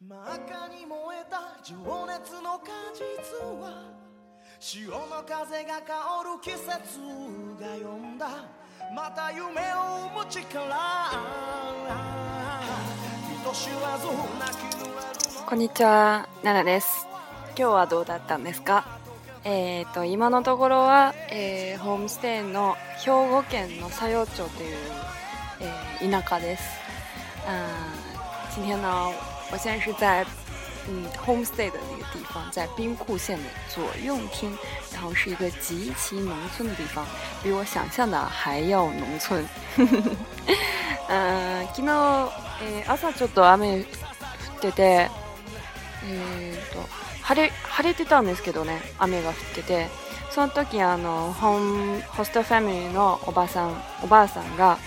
真赤に燃えた情熱の果実は潮の風が香る季節が呼んだまた夢を生む力人知らず泣き濡れるこんにちは、奈々です。今日はどうだったんですか？えーと、今のところは、えーホームステイの兵庫県の佐用町という、えー田舎です。嗯、今天呢，我现在是在嗯 homestay 的那个地方，在兵库县的左用町，然后是一个极其农村的地方，比我想象的还要农村。嗯、昨日、えー朝ちょっと雨降ってて、えー、と晴れ晴れてたんですけどね雨が降っててその時あのホームホストファミリーのおばさんおばあさんが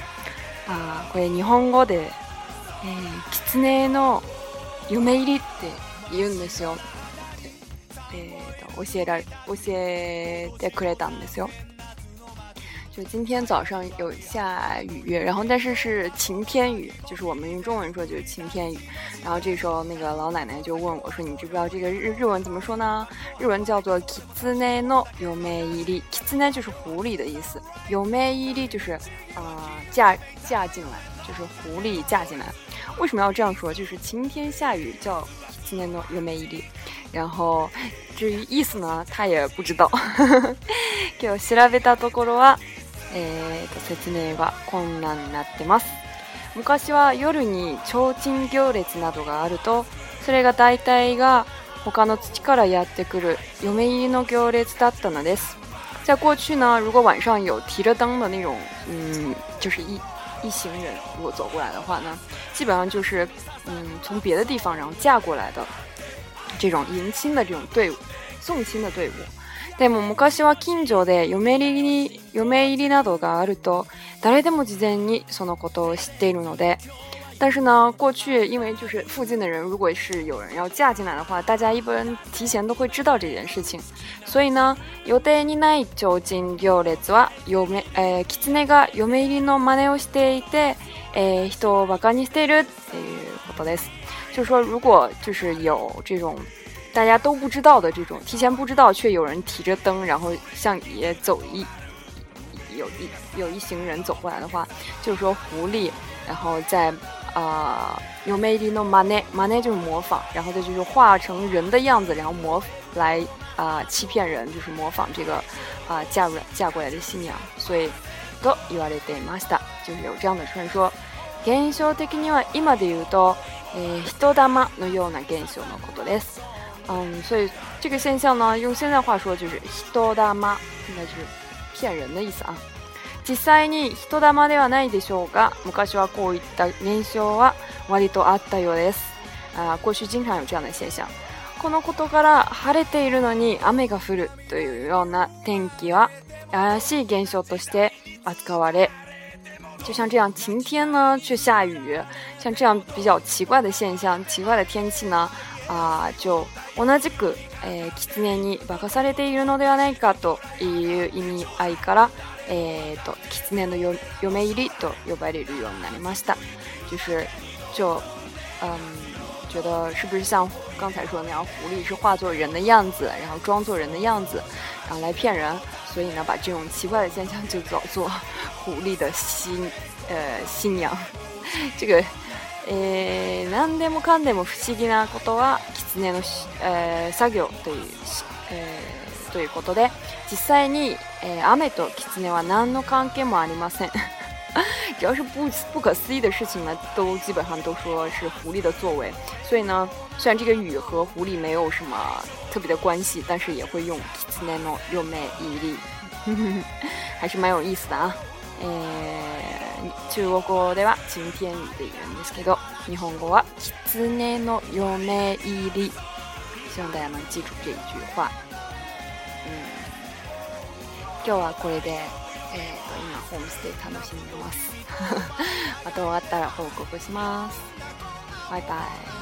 あこれ日本語で、えー、狐の嫁入りって言うんですよ。って、えー、と教えられ教えてくれたんですよ。就今天早上有下雨，然后但是是晴天雨，就是我们用中文说就是晴天雨。然后这时候那个老奶奶就问我说：“你知不知道这个日日文怎么说呢？日文叫做 kitsune no yomeiri。kitsune 就是狐狸的意思，yomeiri 就是啊、呃嫁嫁进来，就是狐狸嫁进来。为什么要这样说？就是晴天下雨叫 kitsune no yomeiri。然后至于意思呢，他也不知道。今日調べたところは。 えー、と説明がこんなになってます。昔は夜に提灯行列などがあるとそれが大体が他の土からやってくる嫁入りの行列だったのです。在过去呢如果晚上有提着灯的那种嗯就是一一行人如果走过来的话呢基本上就是嗯从别的地方然后嫁过来的这种迎亲的这种队伍送亲的队伍。でも昔は近所で嫁入り嫁入りなどがあると誰でも事前にそのことを知っているので但是呢，过去因为就是附近的人，如果是有人要嫁进来的话，大家一般提前都会知道这件事情。所以呢，予定にない提灯行列は嫁、えー、狐が嫁入りの真似をしていて、えー人をバカにしているっていうことです。就是说，如果就是有这种大家都不知道的这种，提前不知道却有人提着灯，然后向也走一有一有一行人走过来的话，就是说狐狸，然后在啊有魅力の真似，真似就是模仿，然后再就是化成人的样子，然后模来啊、欺骗人，就是模仿这个啊、嫁入嫁过来的新娘，所以と言われていました，就是有这样的传说。現象的には今で言うと、えー人玉のような現象のことです。 嗯，所以这个现象呢，用现在话说就是人玉，应该就是骗人的意思啊。実際に人玉ではないでしょうが、昔はこういった現象は割とあったようです。あ過去经常有这样的现象。このことから晴れているのに雨が降るというような天気は怪しい現象として扱われ、就像这样晴天呢却下雨，像这样比较奇怪的现象、奇怪的天气呢，あー就同じく、えー、狐に化かされているのではないかという意味合いから、えー、と狐のよ嫁入りと呼ばれるようになりました。就是就嗯，觉得是不是像刚才说的那样，狐狸是化作人的样子，然后装作人的样子，然后来骗人，所以呢，把这种奇怪的现象就叫做狐狸的新呃新娘。这个 えー、何でもかんでも不思議なことは狐の、えー作業という、えーということで実際に、え雨と狐は何の関係もありません只 要是不不可思议的事情呢，都基本上都说是狐狸的作为。所以呢，虽然这个雨和狐狸没有什么特别的关系，但是也会用 kitsune no yome i 还是蛮有意思的啊。えー中国語では晴天雨で言うんですけど、日本語は狐の嫁入り。希望大家能记住这一句话。うん、今日はこれで、えー、と今ホームステイ楽しんでます。また終わったら報告します。バイバイ。